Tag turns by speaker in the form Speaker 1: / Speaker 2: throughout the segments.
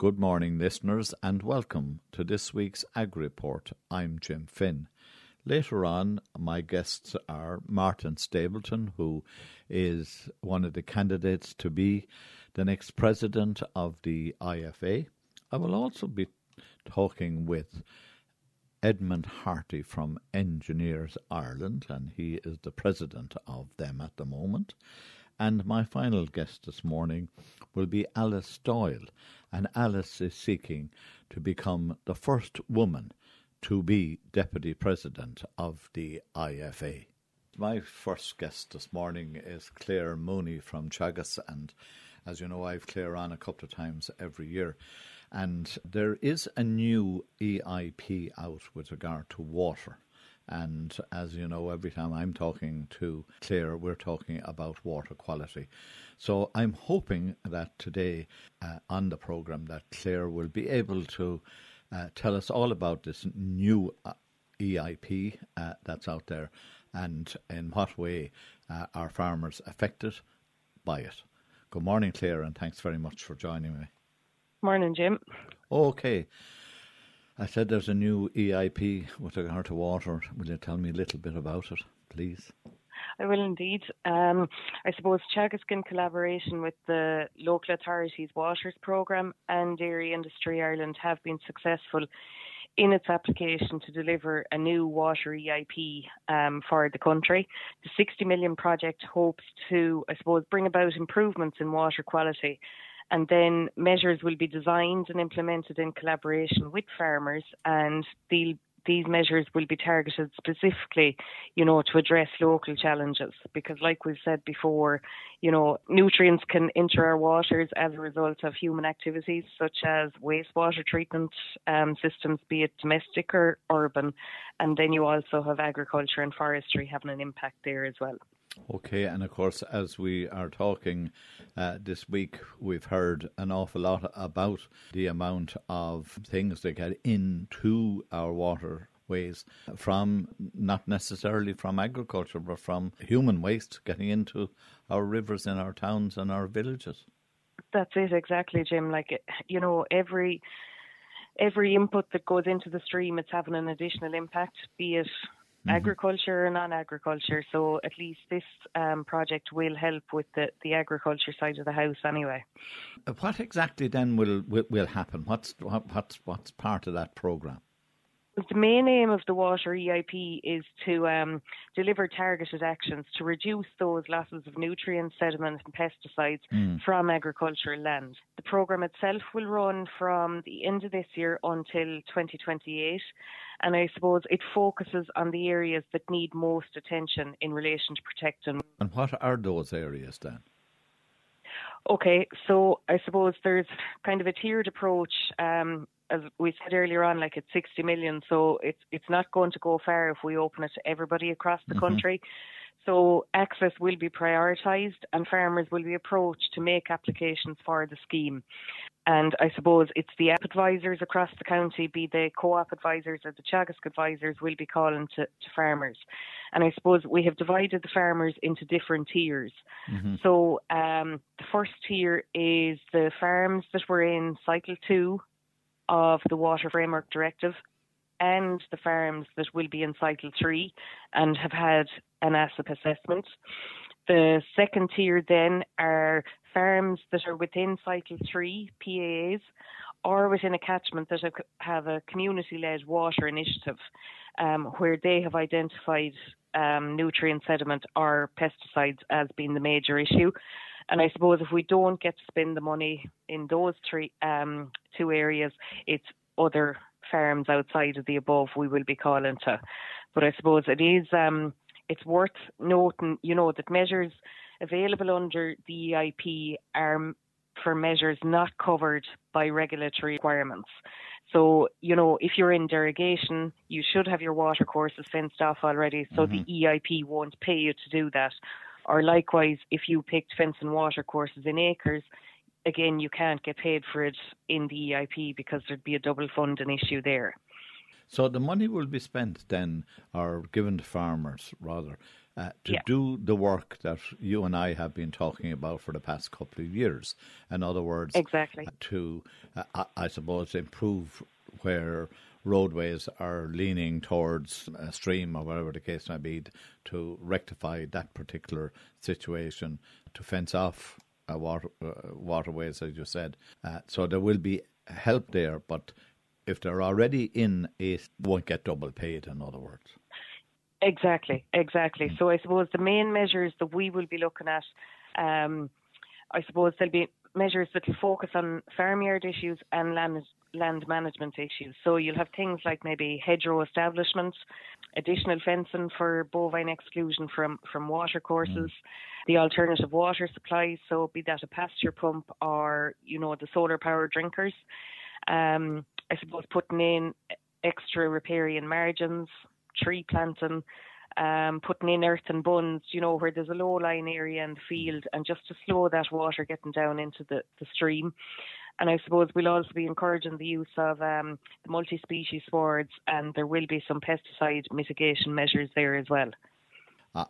Speaker 1: Good morning, listeners, and welcome to this week's Ag Report. I'm Jim Finn. Later on, my guests are Martin Stapleton, who is one of the candidates to be the next president of the IFA. I will also be talking with Edmund Harty from Engineers Ireland, and he is the president of them at the moment. And my final guest this morning will be Alice Doyle, and Alice is seeking to become the first woman to be deputy president of the IFA. My first guest this morning is Claire Mooney from Teagasc, and as you know, I've Claire on a couple of times every year. And there is a new EIP out with regard to water. And as you know, every time I'm talking to Claire, we're talking about water quality. So I'm hoping that today uh, on the programme that Claire will be able to uh, tell us all about this new uh, EIP uh, that's out there and in what way uh, are farmers affected by it. Good morning, Claire, and thanks very much for joining me.
Speaker 2: Morning, Jim.
Speaker 1: Okay. I said there's a new EIP with regard to water. Will you tell me a little bit about it, please?
Speaker 2: I will indeed. Um, I suppose Teagasc in collaboration with the local authorities waters programme and Dairy Industry Ireland have been successful in its application to deliver a new water EIP um, for the country. The 60 million project hopes to, I suppose, bring about improvements in water quality and then measures will be designed and implemented in collaboration with farmers and they'll these measures will be targeted specifically, you know, to address local challenges. Because, like we've said before, you know, nutrients can enter our waters as a result of human activities such as wastewater treatment um, systems, be it domestic or urban. And then you also have agriculture and forestry having an impact there as well.
Speaker 1: Okay, and of course, as we are talking uh, this week, we've heard an awful lot about the amount of things that get into our waterways from not necessarily from agriculture, but from human waste getting into our rivers in our towns and our villages.
Speaker 2: That's it, exactly, Jim. Like, you know, every every input that goes into the stream, it's having an additional impact, be it mm-hmm. agriculture and non-agriculture. So at least this um, project will help with the, the agriculture side of the house anyway.
Speaker 1: What exactly then will will, will happen? What's what, what's what's part of that program?
Speaker 2: The main aim of the water EIP is to um, deliver targeted actions to reduce those losses of nutrients, sediment, and pesticides mm. from agricultural land. The programme itself will run from the end of this year until 2028, and I suppose it focuses on the areas that need most attention in relation to protecting.
Speaker 1: And what are those areas then?
Speaker 2: Okay, so I suppose there's kind of a tiered approach. Um, as we said earlier on, like it's 60 million, so it's it's not going to go far if we open it to everybody across the mm-hmm. country. So access will be prioritised, and farmers will be approached to make applications for the scheme. And I suppose it's the app advisors across the county, be they co-op advisors or the Teagasc advisors, will be calling to, to farmers. And I suppose we have divided the farmers into different tiers. Mm-hmm. So um, the first tier is the farms that were in cycle two of the Water Framework Directive and the farms that will be in cycle three and have had an ASSAP assessment. The second tier then are farms that are within cycle three PAAs or within a catchment that have a community led water initiative um, where they have identified um, nutrient sediment or pesticides as being the major issue. And I suppose if we don't get to spend the money in those three um, two areas, it's other farms outside of the above we will be calling to. But I suppose it is um, it's worth noting, you know, that measures available under the EIP are for measures not covered by regulatory requirements. So, you know, if you're in derogation, you should have your water courses fenced off already, so mm-hmm. the EIP won't pay you to do that. Or likewise, if you picked fence and water courses in ACRES, again, you can't get paid for it in the EIP because there'd be a double funding issue there.
Speaker 1: So the money will be spent then, or given to farmers rather, uh, to yeah. do the work that you and I have been talking about for the past couple of years. In other words,
Speaker 2: exactly
Speaker 1: to, uh, I suppose, improve where roadways are leaning towards a stream or whatever the case may be to rectify that particular situation, to fence off uh, water, uh, waterways, as you said. Uh, so there will be help there, but if they're already in it, won't get double paid, in other words.
Speaker 2: Exactly, exactly. Mm. So I suppose the main measures that we will be looking at, um, I suppose there'll be measures that will focus on farmyard issues and land land management issues. So you'll have things like maybe hedgerow establishments, additional fencing for bovine exclusion from from water courses, mm. the alternative water supplies. So be that a pasture pump or you know the solar power drinkers. Um, I suppose putting in extra riparian margins, tree planting, um, putting in earthen bunds, you know, where there's a low lying area in the field, and just to slow that water getting down into the, the stream. And I suppose we'll also be encouraging the use of um, the multi species swards, and there will be some pesticide mitigation measures there as well.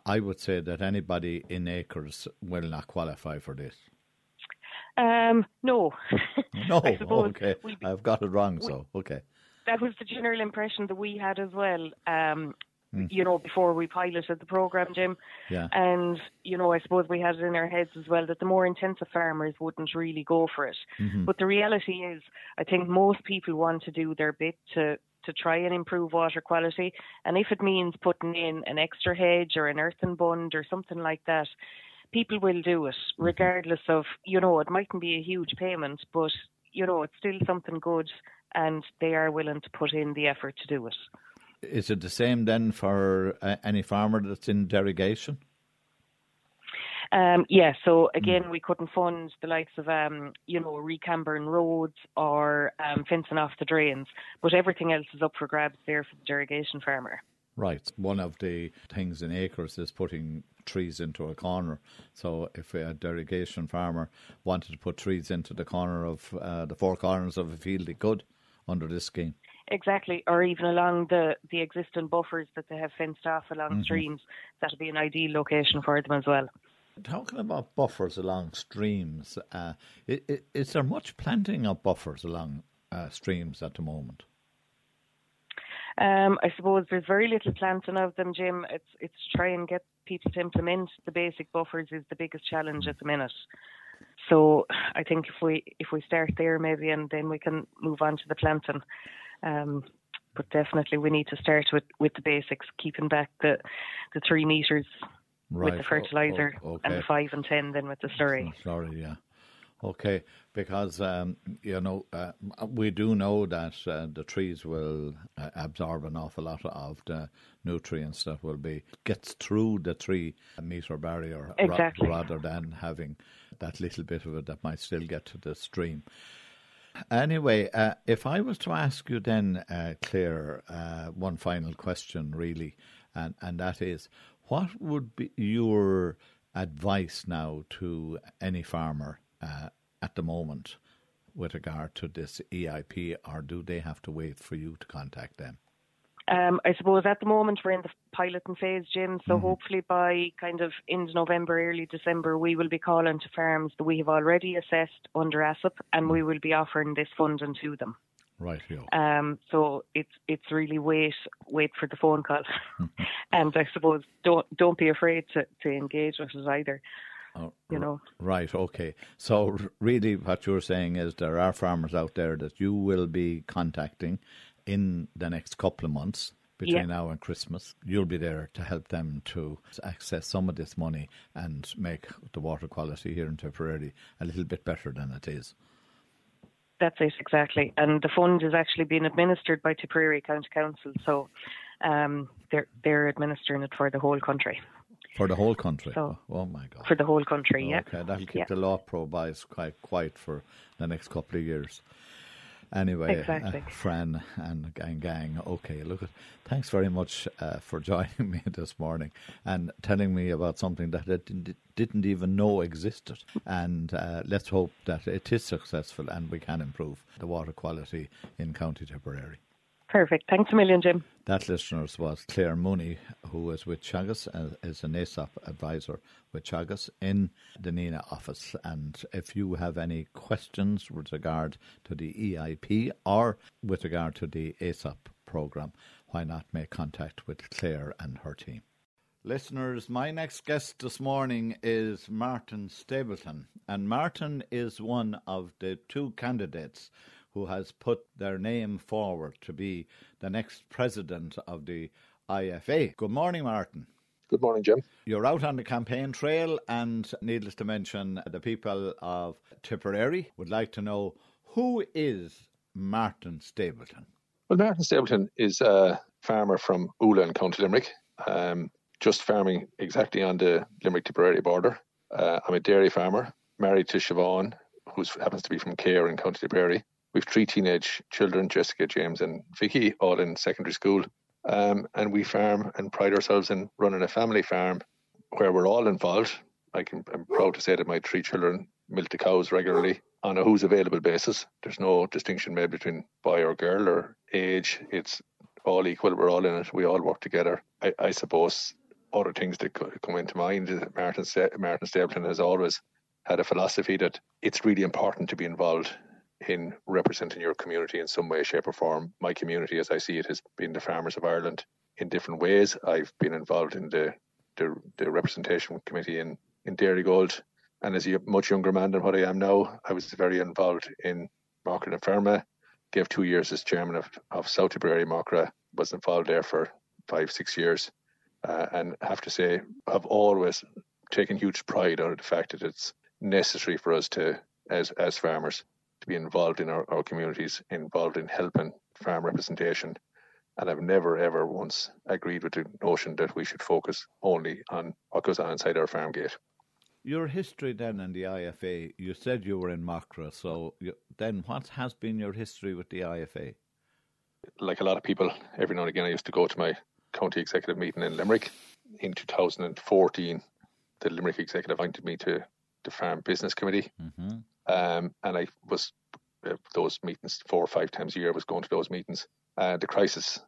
Speaker 1: I would say that anybody in ACRES will not qualify for this.
Speaker 2: Um, no.
Speaker 1: no, okay. We'll be, I've got it wrong, so okay.
Speaker 2: That was the general impression that we had as well. Um, mm. you know, before we piloted the program, Jim.
Speaker 1: Yeah.
Speaker 2: And, you know, I suppose we had it in our heads as well that the more intensive farmers wouldn't really go for it. Mm-hmm. But the reality is, I think most people want to do their bit to to try and improve water quality. And if it means putting in an extra hedge or an earthen bund or something like that, people will do it, mm-hmm. regardless of, you know, it mightn't be a huge payment, but, you know, it's still something good and they are willing to put in the effort to do it.
Speaker 1: Is it the same then for uh, any farmer that's in derogation?
Speaker 2: Um, yeah, so again, mm. we couldn't fund the likes of, um, you know, recambering roads or um, fencing off the drains, but everything else is up for grabs there for the derogation farmer.
Speaker 1: Right. One of the things in ACRES is putting trees into a corner. So if a derogation farmer wanted to put trees into the corner of uh, the four corners of a field, he could under this scheme.
Speaker 2: Exactly, or even along the, the existing buffers that they have fenced off along mm-hmm. streams. That'll be an ideal location for them as well.
Speaker 1: Talking about buffers along streams, uh, is there much planting of buffers along uh, streams at the moment?
Speaker 2: Um, I suppose there's very little planting of them, Jim. It's it's trying to try and get people to implement the basic buffers is the biggest challenge at the minute. So I think if we if we start there maybe and then we can move on to the planting. Um, but definitely we need to start with, with the basics, keeping back the the three meters right. with the fertilizer oh, okay. and the five and ten then with the slurry.
Speaker 1: Slurry, yeah. Okay, because um, you know uh, we do know that uh, the trees will uh, absorb an awful lot of the nutrients that will be gets through the three meter barrier
Speaker 2: exactly.
Speaker 1: ra- rather than having that little bit of it that might still get to the stream. Anyway, uh, if I was to ask you then, uh, Claire, uh, one final question really, and, and that is what would be your advice now to any farmer uh, at the moment with regard to this EIP, or do they have to wait for you to contact them?
Speaker 2: Um, I suppose at the moment we're in the piloting phase, Jim. So mm-hmm. hopefully by kind of end November, early December, we will be calling to farms that we have already assessed under ASSAP, and we will be offering this funding to them.
Speaker 1: Right.
Speaker 2: Yeah. Um, so it's it's really wait wait for the phone call, and I suppose don't don't be afraid to, to engage with us either. Oh, you know.
Speaker 1: Right. Okay. So really, what you're saying is there are farmers out there that you will be contacting in the next couple of months between yeah. now and Christmas. You'll be there to help them to access some of this money and make the water quality here in Tipperary a little bit better than it is.
Speaker 2: That's it, exactly. And the fund is actually being administered by Tipperary County Council, so um, they're they're administering it for the whole country.
Speaker 1: For the whole country. So, oh my God.
Speaker 2: For the whole country, yeah.
Speaker 1: Okay, that'll keep yeah. the LAWPRO quite quiet for the next couple of years. Anyway,
Speaker 2: exactly.
Speaker 1: uh, Fran and gang gang. Okay, look, thanks very much uh, for joining me this morning and telling me about something that I didn't, didn't even know existed. And uh, let's hope that it is successful and we can improve the water quality in County Tipperary.
Speaker 2: Perfect. Thanks a million, Jim.
Speaker 1: That, listeners, was Claire Mooney, who is with Teagasc uh, is an ASSAP advisor with Teagasc in the Nenagh office. And if you have any questions with regard to the EIP or with regard to the ASSAP programme, why not make contact with Claire and her team? Listeners, my next guest this morning is Martin Stapleton. And Martin is one of the two candidates who has put their name forward to be the next president of the IFA. Good morning, Martin.
Speaker 3: Good morning, Jim.
Speaker 1: You're out on the campaign trail, and needless to mention, the people of Tipperary would like to know who is Martin Stapleton?
Speaker 3: Well, Martin Stapleton is a farmer from Oola County Limerick, um, just farming exactly on the Limerick Tipperary border. Uh, I'm a dairy farmer, married to Siobhan, who happens to be from Cahir in County Tipperary. We've three teenage children, Jessica, James, and Vicky, all in secondary school. Um, and we farm and pride ourselves in running a family farm where we're all involved. I can, I'm proud to say that my three children milk the cows regularly on a who's available basis. There's no distinction made between boy or girl or age. It's all equal. We're all in it. We all work together. I, I suppose other things that come into mind is that Martin, Martin Stapleton has always had a philosophy that it's really important to be involved in representing your community in some way, shape, or form. My community, as I see it, has been the farmers of Ireland in different ways. I've been involved in the the, the representation committee in in Dairygold, and as a much younger man than what I am now, I was very involved in Macra na Feirme. Gave two years as chairman of, of South Tipperary Macra. Was involved there for five, six years, uh, and have to say, I've always taken huge pride out of the fact that it's necessary for us to, as as farmers, to be involved in our, our communities, involved in helping farm representation. And I've never, ever once agreed with the notion that we should focus only on what goes on inside our farm gate.
Speaker 1: Your history then in the IFA, you said you were in Macra, so you, then what has been your history with the IFA?
Speaker 3: Like a lot of people, every now and again I used to go to my county executive meeting in Limerick. In 2014, the Limerick executive invited me to the Farm Business Committee. Mm-hmm. Um, and I was uh, those meetings four or five times a year. I was going to those meetings. Uh, the crisis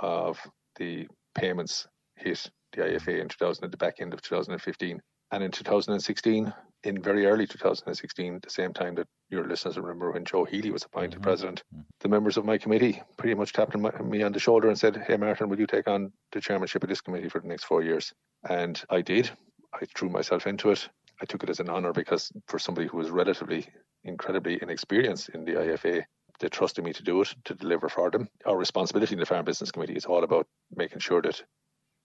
Speaker 3: of the payments hit the IFA in 2000 at the back end of 2015, and in 2016, in very early 2016, the same time that your listeners remember when Joe Healy was appointed mm-hmm. president, mm-hmm. the members of my committee pretty much tapped me on the shoulder and said, "Hey, Martin, will you take on the chairmanship of this committee for the next four years?" And I did. I threw myself into it. I took it as an honour because for somebody who was relatively incredibly inexperienced in the IFA, they trusted me to do it, to deliver for them. Our responsibility in the Farm Business Committee is all about making sure that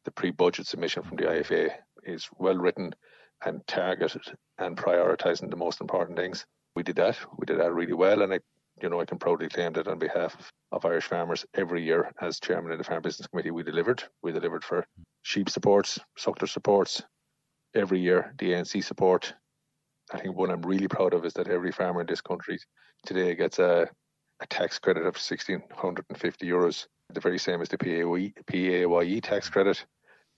Speaker 3: the pre-budget submission from the IFA is well written and targeted and prioritising the most important things. We did that. We did that really well, and I, you know, I can proudly claim that on behalf of Irish farmers, every year as chairman of the Farm Business Committee, we delivered. We delivered for sheep supports, suckler supports, every year the ANC support. I think one I'm really proud of is that every farmer in this country today gets a, a tax credit of 1,650 euros, the very same as the PAYE, PAYE tax credit,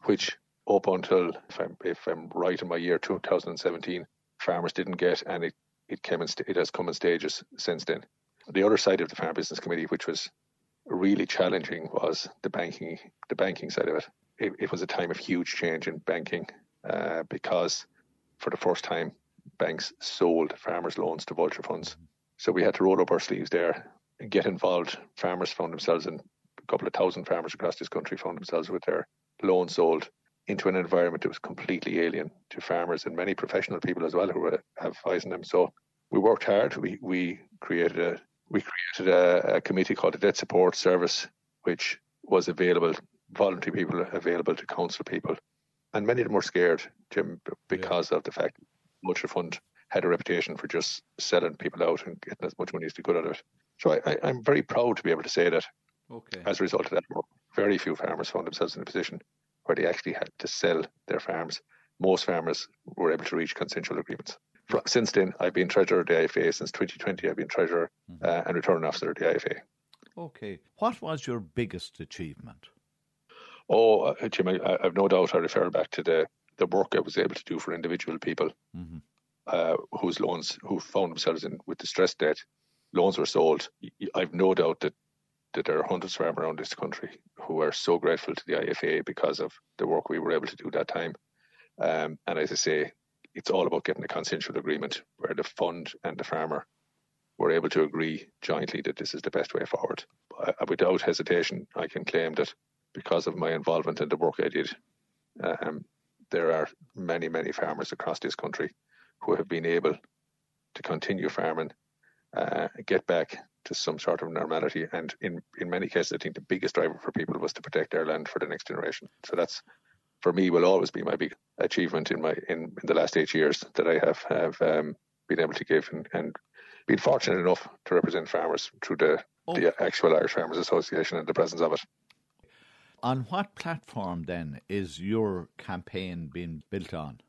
Speaker 3: which up until, if I'm, if I'm right in my year 2017, farmers didn't get, and it, it came in, it has come in stages since then. The other side of the Farm Business Committee, which was really challenging, was the banking, the banking side of it. It, it was a time of huge change in banking uh, because for the first time, banks sold farmers' loans to vulture funds. So we had to roll up our sleeves there and get involved. Farmers found themselves in a couple of thousand farmers across this country found themselves with their loans sold into an environment that was completely alien to farmers and many professional people as well who have eyes on them. So we worked hard. We we created a we created a, a committee called the Debt Support Service, which was available voluntary people available to counsel people and many of them were scared, Jim, because yeah. of the fact Vulture Fund had a reputation for just selling people out and getting as much money as they could out of it. So I, am very proud to be able to say that. Okay. As a result of that, very few farmers found themselves in a position where they actually had to sell their farms. Most farmers were able to reach consensual agreements. Since then, I've been treasurer of the IFA. Since 2020, I've been treasurer mm-hmm. uh, and returning officer of the IFA.
Speaker 1: Okay. What was your biggest achievement?
Speaker 3: Oh, uh, Jim, I, have no doubt I refer back to the, the work I was able to do for individual people mm-hmm. uh, whose loans, who found themselves in with distressed debt. Loans were sold. I've no doubt that that there are hundreds of farmers around this country who are so grateful to the IFA because of the work we were able to do that time. Um, and as I say, it's all about getting a consensual agreement where the fund and the farmer were able to agree jointly that this is the best way forward. Without hesitation, I can claim that because of my involvement in the work I did, um, there are many, many farmers across this country who have been able to continue farming, uh, get back to some sort of normality. And in, in many cases, I think the biggest driver for people was to protect their land for the next generation. So that's, for me, will always be my big achievement in my in, in the last eight years that I have have um, been able to give and, and been fortunate enough to represent farmers through the, oh. the actual Irish Farmers Association and the presence of it.
Speaker 1: On what platform then is your campaign being built on?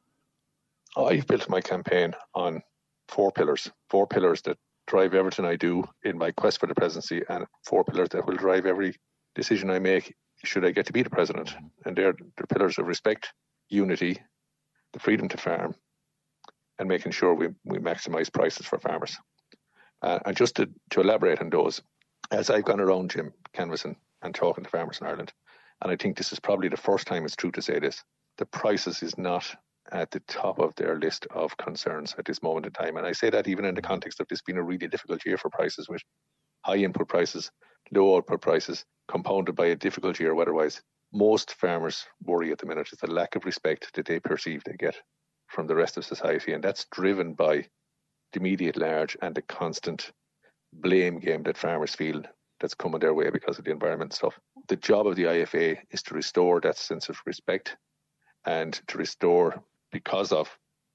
Speaker 3: I've built my campaign on four pillars, four pillars that drive everything I do in my quest for the presidency, and four pillars that will drive every decision I make should I get to be the president. Mm-hmm. And they're the pillars of respect, unity, the freedom to farm, and making sure we, we maximize prices for farmers. Uh, and just to, to elaborate on those, as I've gone around, Jim, canvassing and talking to farmers in Ireland, and I think this is probably the first time it's true to say this, the prices is not at the top of their list of concerns at this moment in time. And I say that even in the mm. context of this being a really difficult year for prices with high input prices, low output prices, compounded by a difficult year weather-wise. Most farmers worry at the minute is the lack of respect that they perceive they get from the rest of society. And that's driven by the media at large and the constant blame game that farmers feel that's coming their way because of the environment stuff. The job of the IFA is to restore that sense of respect and to restore because of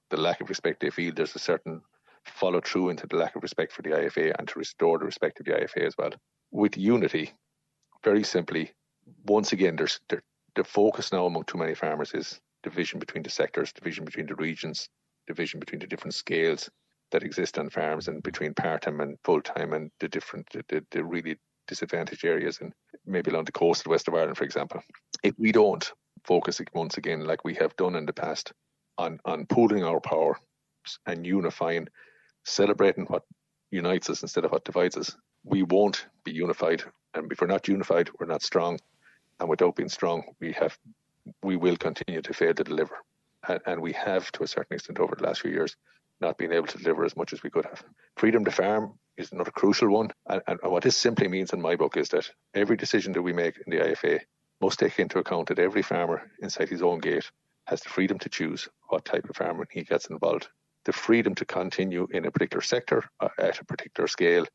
Speaker 3: the lack of respect they feel, there's a certain follow through into the lack of respect for the IFA and to restore the respect of the IFA as well. With unity, very simply, once again, there's there, the focus now among too many farmers is division between the sectors, division between the regions, division between the different scales that exist on farms and between part-time and full-time and the different, the, the really disadvantaged areas and maybe along the coast of the west of Ireland, for example. If we don't focus once again, like we have done in the past, on, on pooling our power and unifying, celebrating what unites us instead of what divides us. We won't be unified. And if we're not unified, we're not strong. And without being strong, we have we will continue to fail to deliver. And, and we have, to a certain extent, over the last few years, not being able to deliver as much as we could have. Freedom to farm is another crucial one. And, and what this simply means in my book is that every decision that we make in the IFA must take into account that every farmer inside his own gate has the freedom to choose what type of farming he gets involved, the freedom to continue in a particular sector uh, at a particular scale.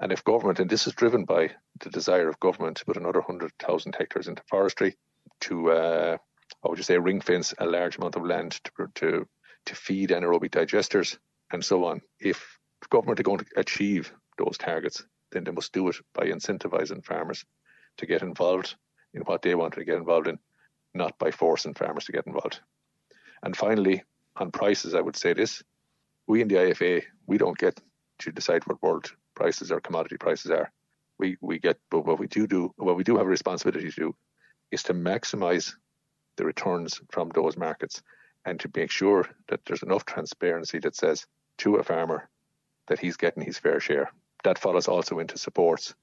Speaker 3: And if government, and this is driven by the desire of government to put another 100,000 hectares into forestry, to, uh, how would you say, ring fence a large amount of land to, to, to feed anaerobic digesters and so on. If government are going to achieve those targets, then they must do it by incentivizing farmers to get involved in what they want to get involved in not by forcing farmers to get involved. And finally, on prices, I would say this: we in the IFA we don't get to decide what world prices or commodity prices are. We we get, but what we do do, what we do have a responsibility to do, is to maximise the returns from those markets and to make sure that there's enough transparency that says to a farmer that he's getting his fair share. That follows also into supports.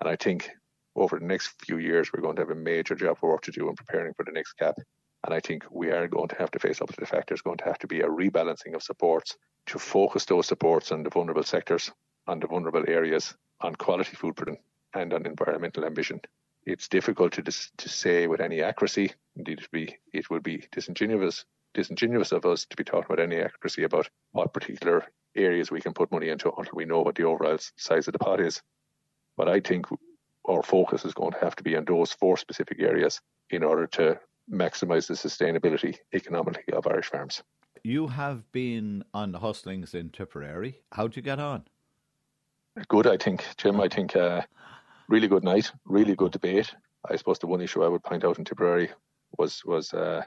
Speaker 3: And I think over the next few years, we're going to have a major job of work to do in preparing for the next CAP. And I think we are going to have to face up to the fact there's going to have to be a rebalancing of supports to focus those supports on the vulnerable sectors, on the vulnerable areas, on quality food production, and on environmental ambition. It's difficult to dis- to say with any accuracy. Indeed, it, be, it would be disingenuous disingenuous of us to be talking about any accuracy about what particular areas we can put money into until we know what the overall size of the pot is. But I think our focus is going to have to be on those four specific areas in order to maximise the sustainability economically of Irish farms.
Speaker 1: You have been on the hustings in Tipperary. How'd you get on?
Speaker 3: Good, I think, Jim. I think uh, really good night, really good debate. I suppose the one issue I would point out in Tipperary was was uh,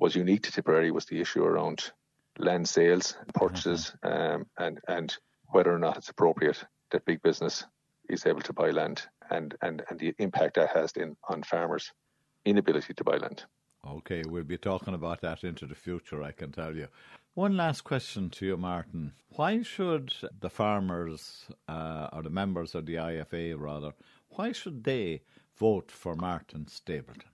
Speaker 3: was unique to Tipperary was the issue around land sales, and purchases, mm-hmm. um, and and whether or not it's appropriate that big business is able to buy land and, and, and the impact that has in, on farmers' inability to buy land.
Speaker 1: Okay, we'll be talking about that into the future, I can tell you. One last question to you, Martin. Why should the farmers, uh, or the members of the IFA rather, why should they vote for Martin Stapleton?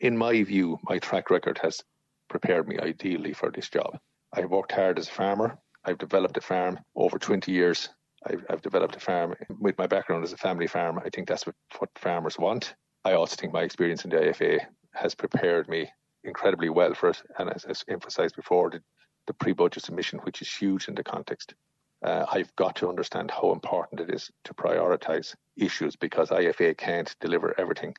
Speaker 3: In my view, my track record has prepared me ideally for this job. I've worked hard as a farmer. I've developed a farm over 20 years. I've, I've developed a farm with my background as a family farm. I think that's what, what farmers want. I also think my experience in the IFA has prepared me incredibly well for it. And as, as emphasized before, the, the pre-budget submission, which is huge in the context. Uh, I've got to understand how important it is to prioritize issues because IFA can't deliver everything.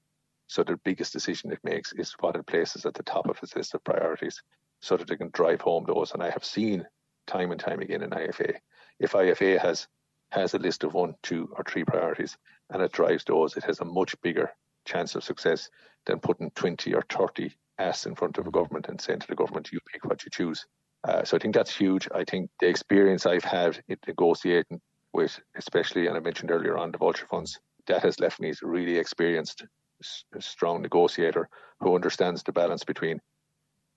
Speaker 3: So the biggest decision it makes is what it places at the top of its list of priorities so that it can drive home those. And I have seen time and time again in IFA, if IFA has has a list of one, two, or three priorities and it drives those, it has a much bigger chance of success than putting 20 or 30 asks in front of a government and saying to the government, you pick what you choose. Uh, so I think that's huge. I think the experience I've had in negotiating with, especially, and I mentioned earlier on the vulture funds, that has left me really experienced, strong negotiator who understands the balance between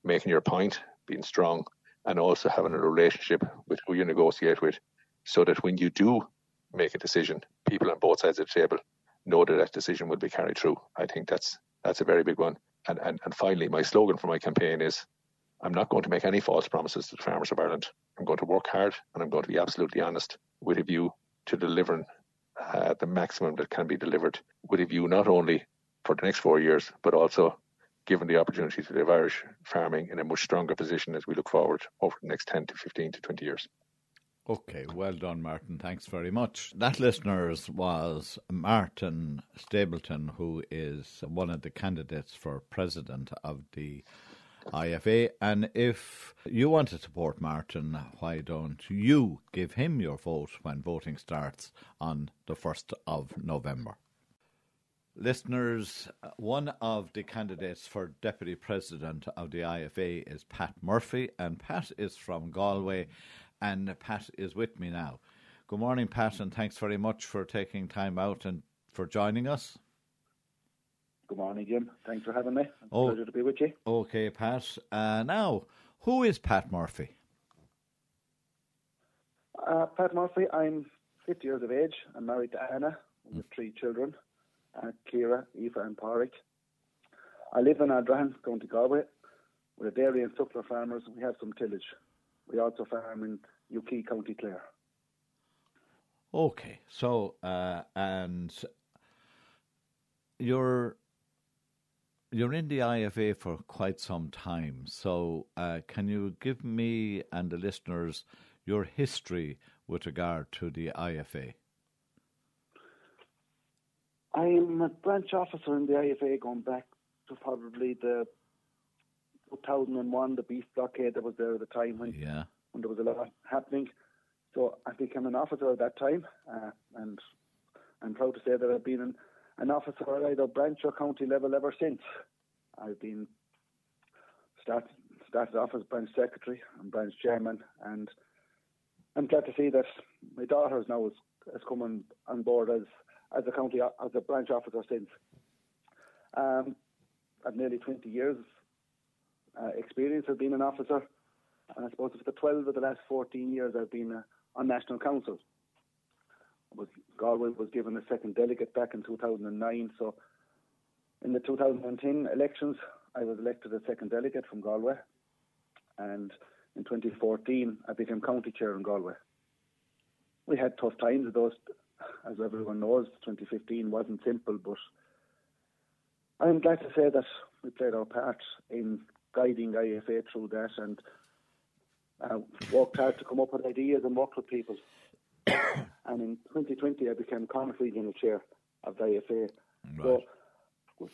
Speaker 3: making your point, being strong, and also having a relationship with who you negotiate with so that when you do make a decision, people on both sides of the table know that that decision will be carried through. I think that's that's a very big one. And, and, and finally, my slogan for my campaign is I'm not going to make any false promises to the farmers of Ireland. I'm going to work hard and I'm going to be absolutely honest with a view to delivering uh, the maximum that can be delivered with a view not only for the next four years, but also given the opportunity to live Irish farming in a much stronger position as we look forward over the next 10 to 15 to 20 years.
Speaker 1: Okay, well done, Martin. Thanks very much. That, listeners, was Martin Stapleton, who is one of the candidates for president of the IFA. And if you want to support Martin, why don't you give him your vote when voting starts on the 1st of November? Listeners, one of the candidates for Deputy President of the IFA is Pat Murphy, and Pat is from Galway and Pat is with me now. Good morning, Pat, and thanks very much for taking time out and for joining us.
Speaker 4: Good morning, Jim. Thanks for having me. It's oh, pleasure to be with you.
Speaker 1: Okay, Pat. Uh, now, who is Pat Murphy?
Speaker 4: Uh, Pat Murphy, I'm 50 years of age. I'm married to Anna with three children, uh, Kira, Eva, and Parik. I live in Ardrahan, County Galway. We're dairy and suckler farmers. We have some tillage. We also farm in Uki, County Clare.
Speaker 1: Okay, so uh, and you're you're in the IFA for quite some time. So uh, can you give me and the listeners your history with regard to the IFA?
Speaker 4: I'm a branch officer in the IFA going back to probably the 2001, the beef blockade that was there at the time when,
Speaker 1: yeah.
Speaker 4: when there was a lot happening. So I became an officer at that time, uh, and I'm proud to say that I've been an, an officer at either branch or county level ever since. I've been started, started off as branch secretary and branch chairman, and I'm glad to see that my daughter is now has, has come on, on board as as a county as a branch officer since. Um, I've nearly 20 years uh, experience of being an officer. And I suppose for the 12 of the last 14 years, I've been uh, on National Council. Was, Galway was given a second delegate back in 2009. So in the 2010 elections, I was elected a second delegate from Galway. And in 2014, I became county chair in Galway. We had tough times, those, as everyone knows. 2015 wasn't simple, but I'm glad to say that we played our part in guiding IFA through that and uh, worked hard to come up with ideas and work with people. and in 2020, I became Connacht Regional Chair of the IFA. Right. So,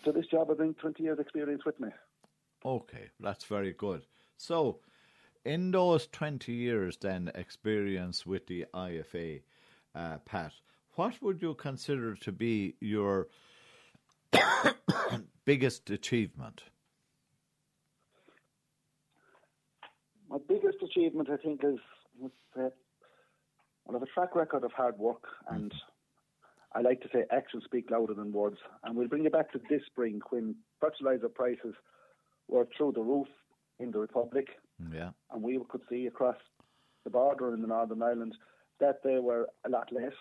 Speaker 4: to this job, I bring 20 years' experience with me.
Speaker 1: Okay, that's very good. So, in those 20 years, then, experience with the IFA, uh, Pat, what would you consider to be your biggest achievement?
Speaker 4: my biggest achievement, I think, is uh, I have a track record of hard work, and I like to say actions speak louder than words. And we'll bring you back to this spring when fertilizer prices were through the roof in the Republic.
Speaker 1: Yeah.
Speaker 4: And we could see across the border in the Northern Ireland that they were a lot less.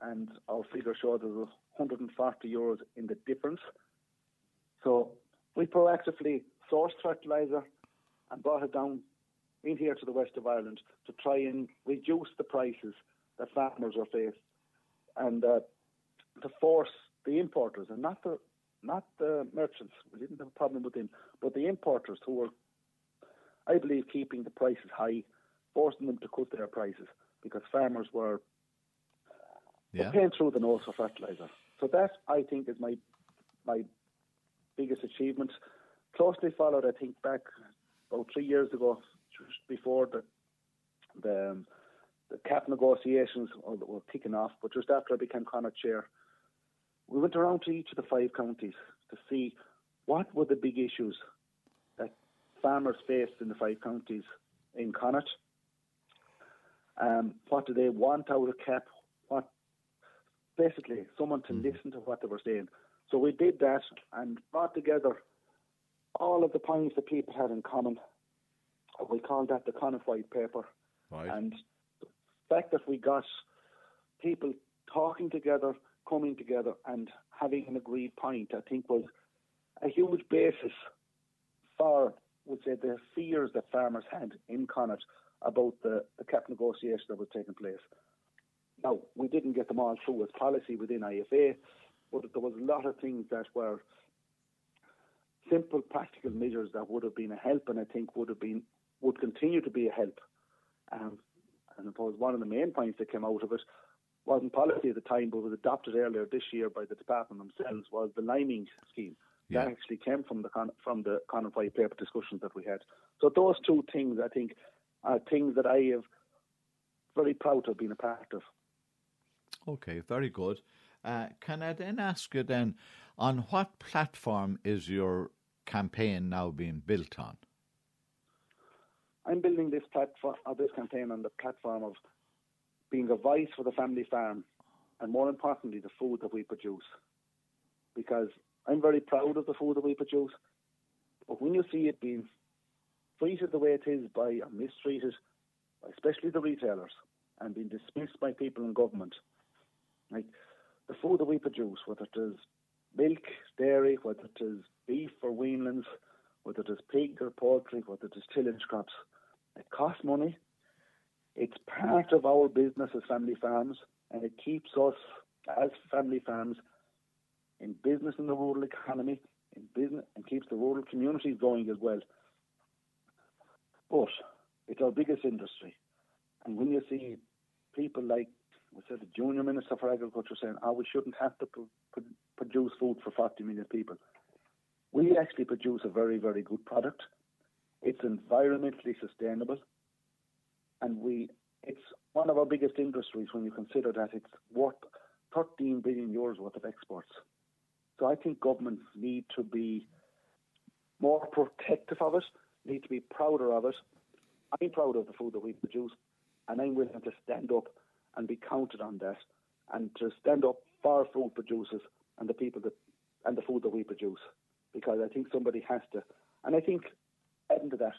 Speaker 4: And our figure showed there was 140 euros in the difference. So we proactively sourced fertiliser and brought it down in here to the west of Ireland to try and reduce the prices that farmers are faced and uh, to force the importers and not the not the merchants. We didn't have a problem with them, but the importers who were, I believe, keeping the prices high, forcing them to cut their prices because farmers were,
Speaker 1: yeah.
Speaker 4: paying through the nose for fertilizer. So that I think is my my biggest achievement. Closely followed, I think, back about three years ago, just before the the, um, the CAP negotiations were kicking off, but just after I became Connacht chair, we went around to each of the five counties to see what were the big issues that farmers faced in the five counties in Connacht. Um, what do they want out of CAP? Basically someone to mm. listen to what they were saying. So we did that and brought together all of the points that people had in common. We called that the White Paper.
Speaker 1: Right.
Speaker 4: And the fact that we got people talking together, coming together, and having an agreed point, I think was a huge basis for, would say, the fears that farmers had in Connacht about the, the CAP negotiation that was taking place. Now, we didn't get them all through as policy within IFA, but there was a lot of things that were simple, practical measures that would have been a help, and I think would have been would continue to be a help. Um, and I suppose one of the main points that came out of it wasn't policy at the time, but was adopted earlier this year by the department themselves was the liming scheme. Yeah. That actually came from the from the White Paper discussions that we had. So those two things, I think, are things that I have very proud to have been a part of.
Speaker 1: Okay, very good. Uh, can I then ask you then, on what platform is your campaign now being built on?
Speaker 4: I'm building this platform, or this campaign on the platform of being a voice for the family farm, and more importantly, the food that we produce. Because I'm very proud of the food that we produce, but when you see it being treated the way it is by, mistreated, especially the retailers, and being dismissed by people in government, like the food that we produce, whether it is milk, dairy, whether it is beef or weanlings, whether it is pig or poultry, whether it is tillage crops, it costs money. It's part of our business as family farms, and it keeps us as family farms in business in the rural economy, in business, and keeps the rural communities going as well. But it's our biggest industry, and when you see people like we said the junior minister for agriculture saying, "Oh, we shouldn't have to pro- pro- produce food for 40 million people," we actually produce a very, very good product. It's environmentally sustainable, and we it's one of our biggest industries when you consider that it's worth 13 billion euros worth of exports. So I think governments need to be more protective of it, need to be prouder of it. I'm proud of the food that we produce, and I'm willing to stand up and be counted on that, and to stand up for food producers and the people that and the food that we produce, because I think somebody has to, and I think adding to that,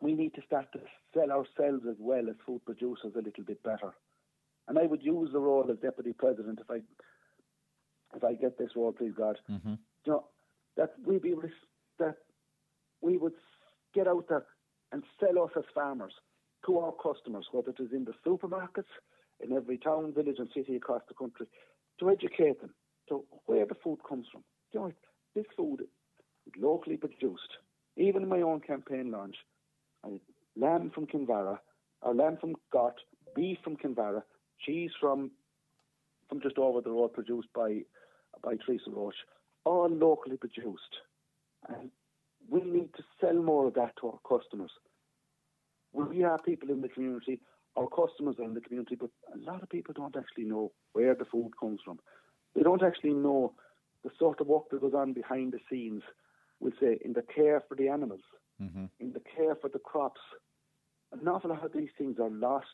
Speaker 4: we need to start to sell ourselves as well as food producers a little bit better. And I would use the role as deputy president if I if I get this role, please God.
Speaker 1: Mm-hmm.
Speaker 4: You know that we be that we would get out there and sell us as farmers to our customers, whether it is in the supermarkets, in every town, village, and city across the country, to educate them to where the food comes from. You know, this food is locally produced. Even in my own campaign launch, I lamb from Kinvara, or lamb from Gort, beef from Kinvara, cheese from from just over the road, produced by by Teresa Roche, all locally produced. And we need to sell more of that to our customers. We are people in the community, our customers are in the community, but a lot of people don't actually know where the food comes from. They don't actually know the sort of work that goes on behind the scenes we'll say, in the care for the animals,
Speaker 1: mm-hmm.
Speaker 4: in the care for the crops. An awful lot of these things are lost.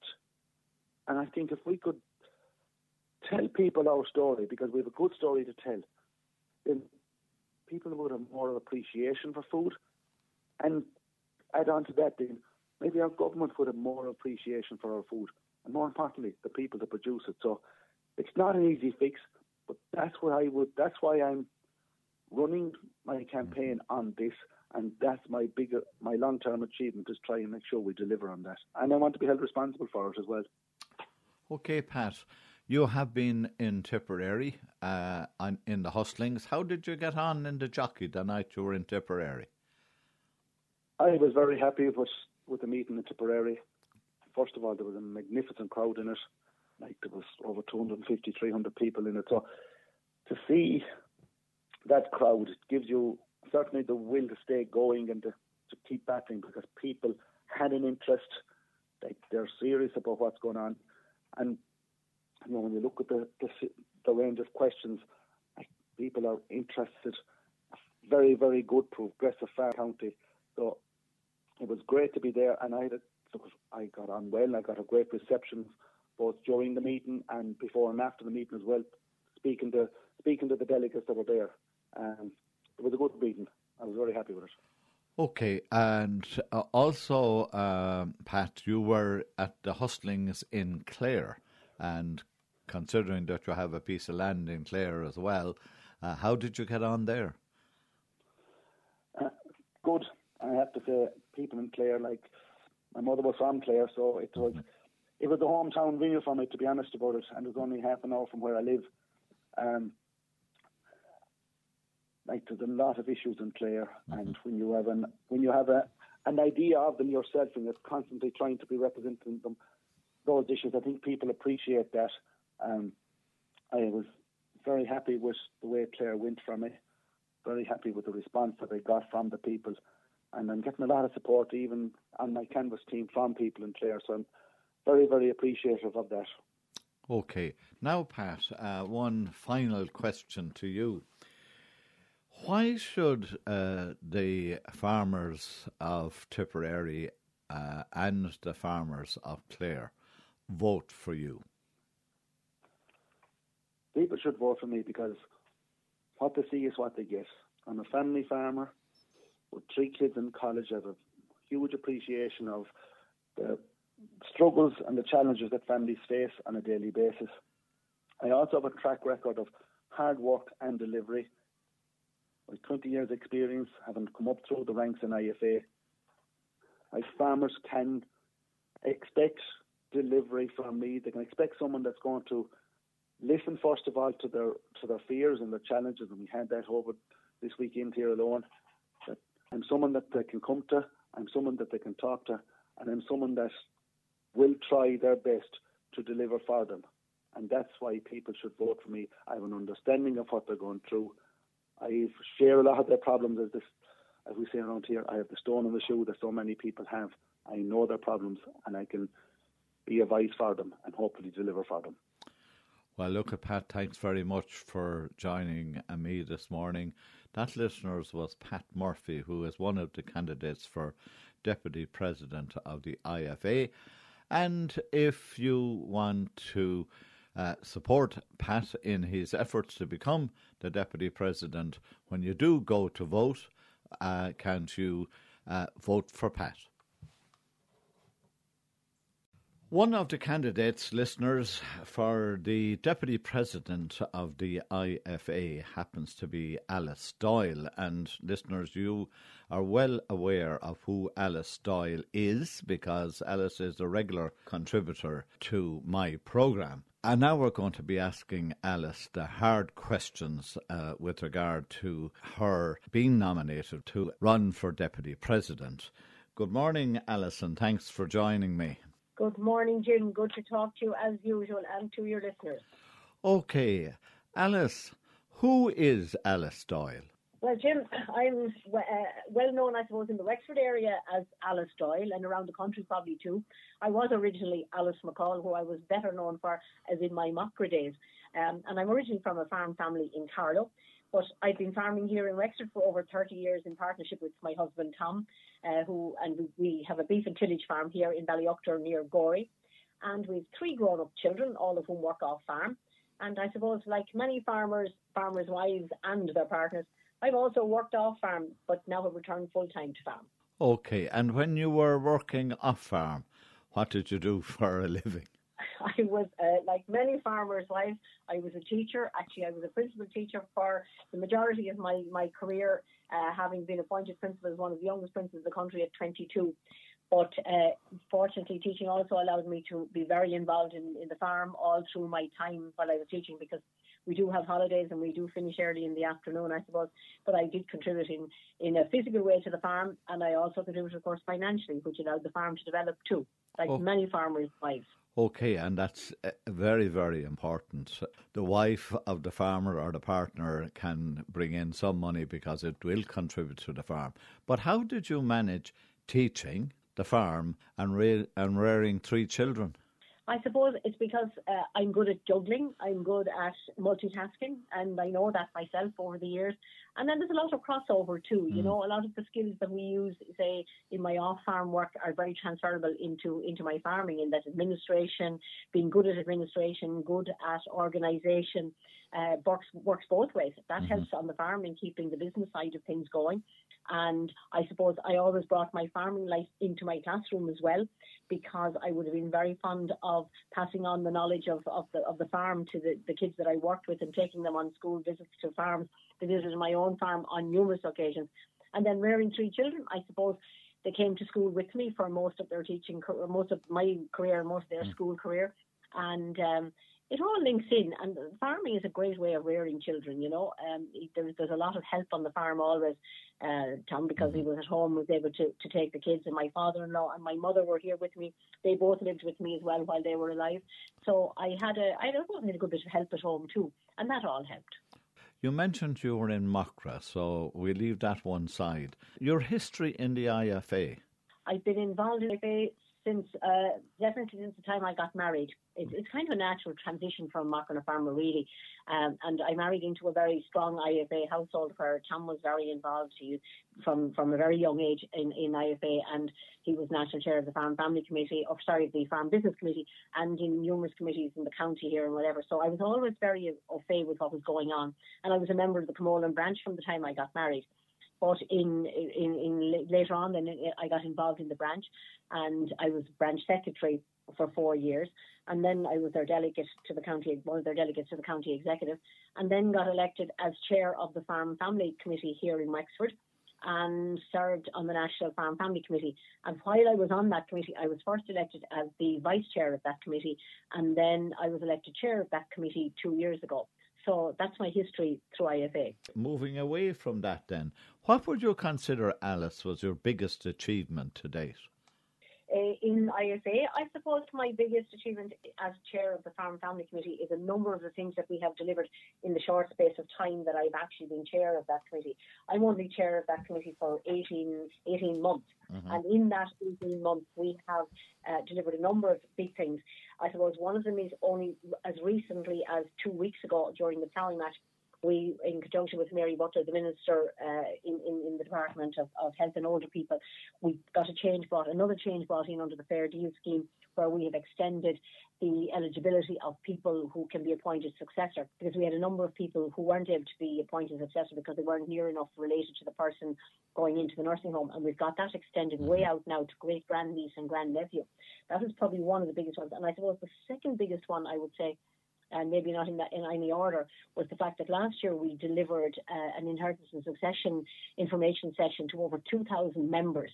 Speaker 4: And I think if we could tell people our story, because we have a good story to tell, then people would have more appreciation for food. And add on to that, then maybe our government would have more appreciation for our food, and more importantly, the people that produce it. So it's not an easy fix, but that's what I would. That's why I'm running my campaign on this, and that's my bigger, my long-term achievement is try and make sure we deliver on that, and I want to be held responsible for it as well.
Speaker 1: Okay, Pat. You have been in Tipperary uh, in the hustlings. How did you get on in the jockey the night you were in Tipperary?
Speaker 4: I was very happy with with the meeting in Tipperary. First of all, there was a magnificent crowd in it. Like there was over 250, 300 people in it. So to see that crowd it gives you certainly the will to stay going and to, to keep battling because people had an interest. Like they're serious about what's going on, and you know, when you look at the, the, the range of questions, like people are interested. Very, very good progressive farm county. So it was great to be there, and I had a, I got on well. I got a great reception both during the meeting and before and after the meeting as well. Speaking to speaking to the delegates that were there, um, it was a good meeting. I was very happy with it.
Speaker 1: Okay, and uh, also, um, Pat, you were at the hustlings in Clare, and considering that you have a piece of land in Clare as well, uh, how did you get on there?
Speaker 4: Uh, good. I have to say, people in Clare, like my mother was from Clare, so it was it was a hometown venue for me, to be honest about it, and it was only half an hour from where I live. Um, like there's a lot of issues in Clare, mm-hmm. and when you have an when you have a an idea of them yourself and you're constantly trying to be representing them, those issues, I think people appreciate that. Um, I was very happy with the way Clare went for me. Very happy with the response that I got from the people, and I'm getting a lot of support even on my canvas team from people in Clare. So I'm very, very appreciative of that.
Speaker 1: Okay, now Pat, uh, one final question to you. Why should uh, the farmers of Tipperary uh, and the farmers of Clare vote for you?
Speaker 4: people should vote for me because what they see is what they get. I'm a family farmer with three kids in college. I have a huge appreciation of the struggles and the challenges that families face on a daily basis. I also have a track record of hard work and delivery. With 20 years' experience, having come up through the ranks in IFA, my farmers can expect delivery from me. They can expect someone that's going to listen first of all to their to their fears and their challenges, and we had that over this weekend here alone. I'm someone that they can come to, I'm someone that they can talk to, and I'm someone that will try their best to deliver for them. And that's why people should vote for me. I have an understanding of what they're going through. I share a lot of their problems as this as we say around here, I have the stone in the shoe that so many people have. I know their problems and I can be a voice for them and hopefully deliver for them.
Speaker 1: Well, look at Pat. Thanks very much for joining me this morning. That, listeners, was Pat Murphy, who is one of the candidates for Deputy President of the IFA. And if you want to uh, support Pat in his efforts to become the Deputy President, when you do go to vote, uh, can't you uh, vote for Pat? One of the candidates, listeners, for the Deputy President of the IFA happens to be Alice Doyle. And listeners, you are well aware of who Alice Doyle is because Alice is a regular contributor to my programme. And now we're going to be asking Alice the hard questions uh, with regard to her being nominated to run for Deputy President. Good morning, Alice, and thanks for joining me.
Speaker 5: Good morning, Jim. Good to talk to you as usual and to your listeners.
Speaker 1: Okay. Alice, who is Alice Doyle?
Speaker 5: Well, Jim, I'm uh, well known, I suppose, in the Wexford area as Alice Doyle and around the country probably too. I was originally Alice McCall, who I was better known for as in my Macra days. Um, and I'm originally from a farm family in Carlow. But I've been farming here in Wexford for over 30 years in partnership with my husband Tom, uh, who and we have a beef and tillage farm here in Ballyoughter near Gorey. And we've three grown up children, all of whom work off farm. And I suppose, like many farmers, farmers' wives, and their partners, I've also worked off farm, but now have returned full time to farm.
Speaker 1: Okay, and when you were working off farm, what did you do for a living?
Speaker 5: I was, uh, like many farmers' wives, I was a teacher. Actually, I was a principal teacher for the majority of my, my career, uh, having been appointed principal as one of the youngest principals in the country at 22. But uh, fortunately, teaching also allowed me to be very involved in, in the farm all through my time while I was teaching because we do have holidays and we do finish early in the afternoon, I suppose. But I did contribute in, in a physical way to the farm and I also contributed, of course, financially, which allowed the farm to develop too, like oh. many farmers' wives.
Speaker 1: Okay, and that's uh, very, very important. The wife of the farmer or the partner can bring in some money because it will contribute to the farm. But how did you manage teaching the farm and, re- and rearing three children?
Speaker 5: I suppose it's because uh, I'm good at juggling, I'm good at multitasking, and I know that myself over the years. And then there's a lot of crossover too. Mm. You know, a lot of the skills that we use, say, in my off-farm work, are very transferable into into my farming. In that administration, being good at administration, good at organisation, uh, works works both ways. That mm-hmm. helps on the farm in keeping the business side of things going. And I suppose I always brought my farming life into my classroom as well, because I would have been very fond of passing on the knowledge of, of the of the farm to the, the kids that I worked with and taking them on school visits to farms. They visited my own farm on numerous occasions. And then rearing three children, I suppose they came to school with me for most of their teaching, most of my career, most of their mm. school career. And um, it all links in, and farming is a great way of rearing children. You know, um, there's there's a lot of help on the farm always, uh, Tom, because he mm-hmm. was at home, was able to to take the kids, and my father-in-law and my mother were here with me. They both lived with me as well while they were alive. So I had a I had a good bit of help at home too, and that all helped.
Speaker 1: You mentioned you were in Macra, so we leave that one side. Your history in the IFA.
Speaker 5: I've been involved in the IFA since uh, definitely since the time I got married. It, it's kind of a natural transition from Macra farmer, really. Um, and I married into a very strong IFA household where Tom was very involved he, from from a very young age in, in IFA, and he was national chair of the Farm Family Committee, or sorry, the Farm Business Committee, and in numerous committees in the county here and whatever. So I was always very au fait with what was going on, and I was a member of the Camolin branch from the time I got married. But in, in, in later on, then I got involved in the branch, and I was branch secretary for four years, and then I was their delegate to the county, one of their delegates to the county executive, and then got elected as chair of the Farm Family Committee here in Wexford, and served on the National Farm Family Committee. And while I was on that committee, I was first elected as the vice chair of that committee, and then I was elected chair of that committee two years ago. So that's my history through IFA.
Speaker 1: Moving away from that, then, what would you consider, Alice, was your biggest achievement to date?
Speaker 5: Uh, in IFA, I suppose my biggest achievement as chair of the Farm Family Committee is a number of the things that we have delivered in the short space of time that I've actually been chair of that committee. I'm only chair of that committee for 18, 18 months. Mm-hmm. And in that 18 months, we have uh, delivered a number of big things. I suppose one of them is only as recently as two weeks ago during the ploughing match, we, in conjunction with Mary Butler, the Minister uh, in, in, in, the Department of, of, Health and Older People, we got a change brought, another change brought in under the Fair Deal scheme, where we have extended the eligibility of people who can be appointed successor, because we had a number of people who weren't able to be appointed successor because they weren't near enough related to the person going into the nursing home, and we've got that extended way mm-hmm. out now to great grandniece and grandnephew. That is probably one of the biggest ones, and I suppose the second biggest one I would say and maybe not in, that, in any order, was the fact that last year we delivered uh, an inheritance and succession information session to over 2,000 members.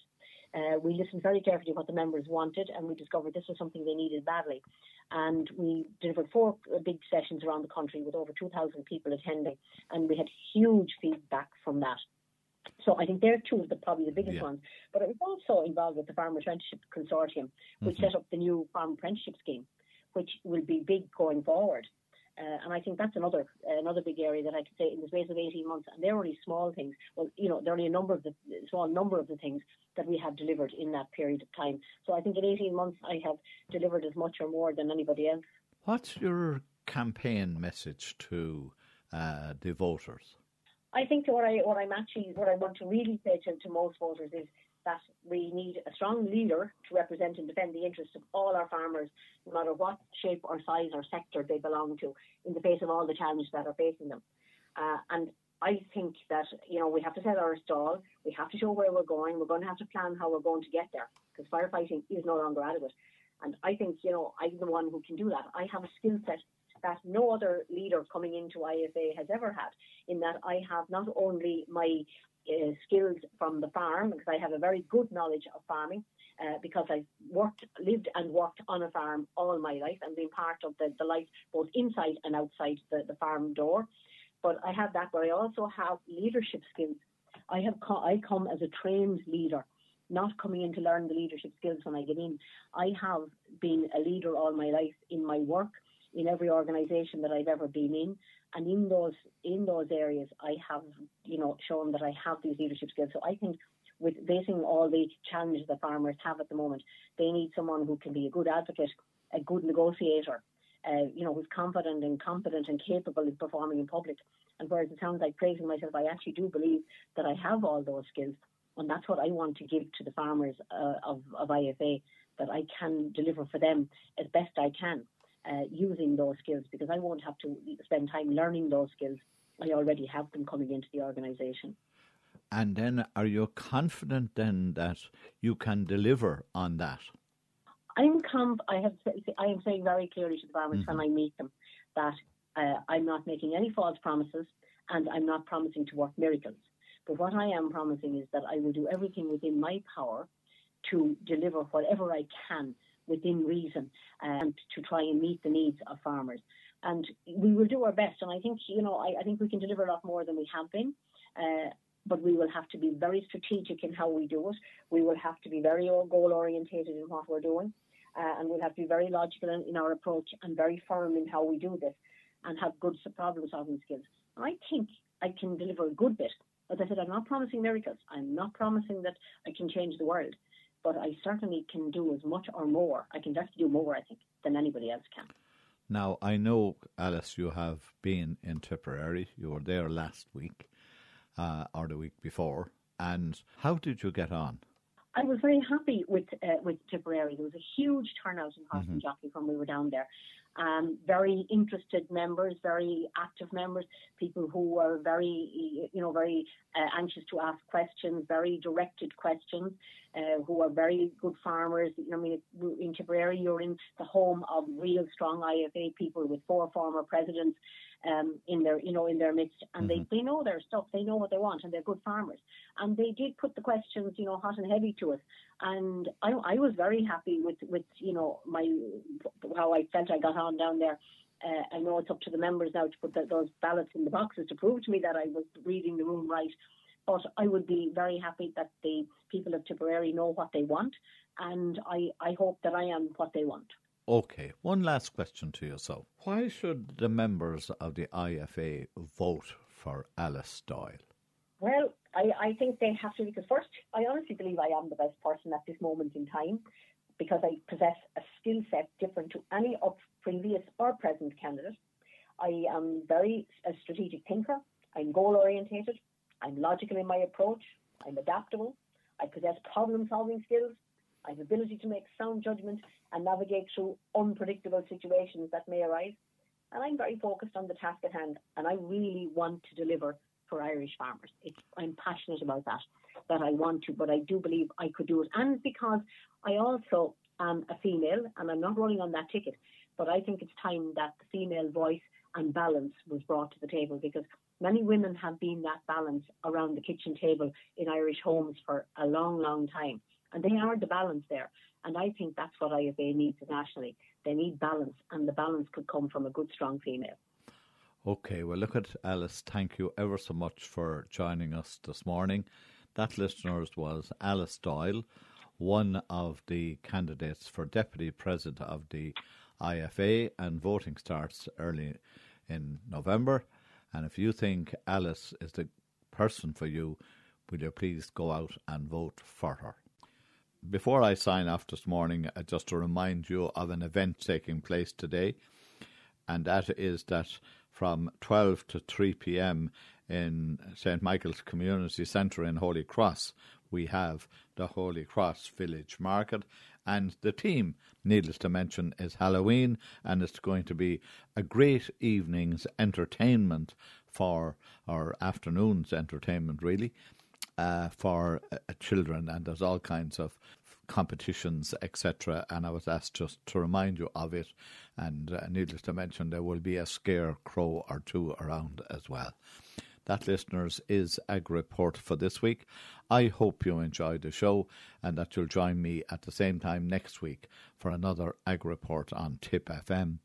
Speaker 5: Uh, we listened very carefully to what the members wanted, and we discovered this was something they needed badly. And we delivered four big sessions around the country with over 2,000 people attending, and we had huge feedback from that. So I think they're two of the probably the biggest yeah. ones. But I was also involved with the Farm Apprenticeship Consortium, which mm-hmm. set up the new Farm Apprenticeship Scheme which will be big going forward. Uh, and I think that's another another big area that I could say in the space of 18 months, and they're only small things. Well, you know, there are only a number of the small number of the things that we have delivered in that period of time. So I think in 18 months I have delivered as much or more than anybody else.
Speaker 1: What's your campaign message to uh, the voters?
Speaker 5: I think what I what I'm actually what I want to really say to, to most voters is that we need a strong leader to represent and defend the interests of all our farmers, no matter what shape or size or sector they belong to, in the face of all the challenges that are facing them. Uh, and I think that you know we have to set our stall. We have to show where we're going. We're going to have to plan how we're going to get there because firefighting is no longer adequate. And I think you know I'm the one who can do that. I have a skill set that no other leader coming into IFA has ever had. In that I have not only my uh, skills from the farm because I have a very good knowledge of farming. Uh, because I've worked, lived and worked on a farm all my life and been part of the, the life both inside and outside the, the farm door. But I have that, but I also have leadership skills. I have co- I come as a trained leader, not coming in to learn the leadership skills when I get in. I have been a leader all my life in my work, in every organisation that I've ever been in, and in those in those areas, I have you know shown that I have these leadership skills. So I think with facing all the challenges that farmers have at the moment, they need someone who can be a good advocate, a good negotiator, uh, you know, who's confident and competent and capable of performing in public. And whereas it sounds like praising myself, I actually do believe that I have all those skills. And that's what I want to give to the farmers uh, of, of IFA, that I can deliver for them as best I can uh, using those skills because I won't have to spend time learning those skills. I already have them coming into the organisation.
Speaker 1: And then are you confident then that you can deliver on that?
Speaker 5: I'm com- I have I am saying very clearly to the farmers mm-hmm. when I meet them that uh, I'm not making any false promises and I'm not promising to work miracles. But what I am promising is that I will do everything within my power to deliver whatever I can within reason and to try and meet the needs of farmers. And we will do our best. And I think, you know, I, I think we can deliver a lot more than we have been. Uh, but we will have to be very strategic in how we do it. We will have to be very goal orientated in what we're doing. Uh, and we'll have to be very logical in, in, our approach and very firm in how we do this and have good problem solving skills. And I think I can deliver a good bit. As I said, I'm not promising miracles. I'm not promising that I can change the world, but I certainly can do as much or more. I can definitely do more, I think, than anybody else can.
Speaker 1: Now, I know, Alice, you have been in Tipperary. You were there last week uh, or the week before. And how did you get on?
Speaker 5: I was very happy with uh, with Tipperary. There was a huge turnout in Horse mm-hmm. Jockey when we were down there. Um, very interested members, very active members, people who were very, you know, very uh, anxious to ask questions, very directed questions, uh, who are very good farmers. You know, I mean, in Tipperary, you're in the home of real strong IFA people with four former presidents um, in their you know in their midst, and mm-hmm. they they know their stuff. They know what they want, and they're good farmers. And they did put the questions you know hot and heavy to us, and I I was very happy with with you know my how I felt I got on down there. Uh, I know it's up to the members now to put the, those ballots in the boxes to prove to me that I was reading the room right. But I would be very happy that the people of Tipperary know what they want, and I, I hope that I am what they want.
Speaker 1: Okay, one last question to yourself. Why should the members of the IFA vote for Alice Doyle?
Speaker 5: Well, I, I think they have to because first, I honestly believe I am the best person at this moment in time because I possess a skill set different to any of previous or present candidates. I am very a strategic thinker. I'm goal orientated. I'm logical in my approach. I'm adaptable. I possess problem solving skills. I have ability to make sound judgment and navigate through unpredictable situations that may arise. And I'm very focused on the task at hand, and I really want to deliver for Irish farmers. It's, I'm passionate about that, that I want to, but I do believe I could do it. And because I also am a female, and I'm not running on that ticket, but I think it's time that the female voice and balance was brought to the table because many women have been that balance around the kitchen table in Irish homes for a long, long time. And they are the balance there. And I think that's what IFA needs nationally. They need balance, and the balance could come from a good, strong female.
Speaker 1: Okay, well, look at Alice. Thank you ever so much for joining us this morning. That, listeners, was Alice Doyle, one of the candidates for Deputy President of the IFA, and voting starts early in November. And if you think Alice is the person for you, will you please go out and vote for her? Before I sign off this morning, uh, just to remind you of an event taking place today, and that is that from 12 to 3 p.m. in St. Michael's Community Centre in Holy Cross, we have the Holy Cross Village Market, And the theme, needless to mention, is Halloween, and it's going to be a great evening's entertainment for, or afternoon's entertainment really, uh, for uh, children. And there's all kinds of competitions, etc. And I was asked just to remind you of it. And uh, needless to mention, there will be a scarecrow or two around as well. That, listeners, is Ag Report for this week. I hope you enjoyed the show and that you'll join me at the same time next week for another Ag Report on Tip FM.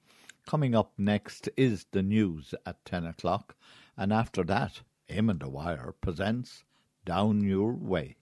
Speaker 1: Coming up next is the news at 10 o'clock, and after that, Eamon Dwyer presents Down Your Way.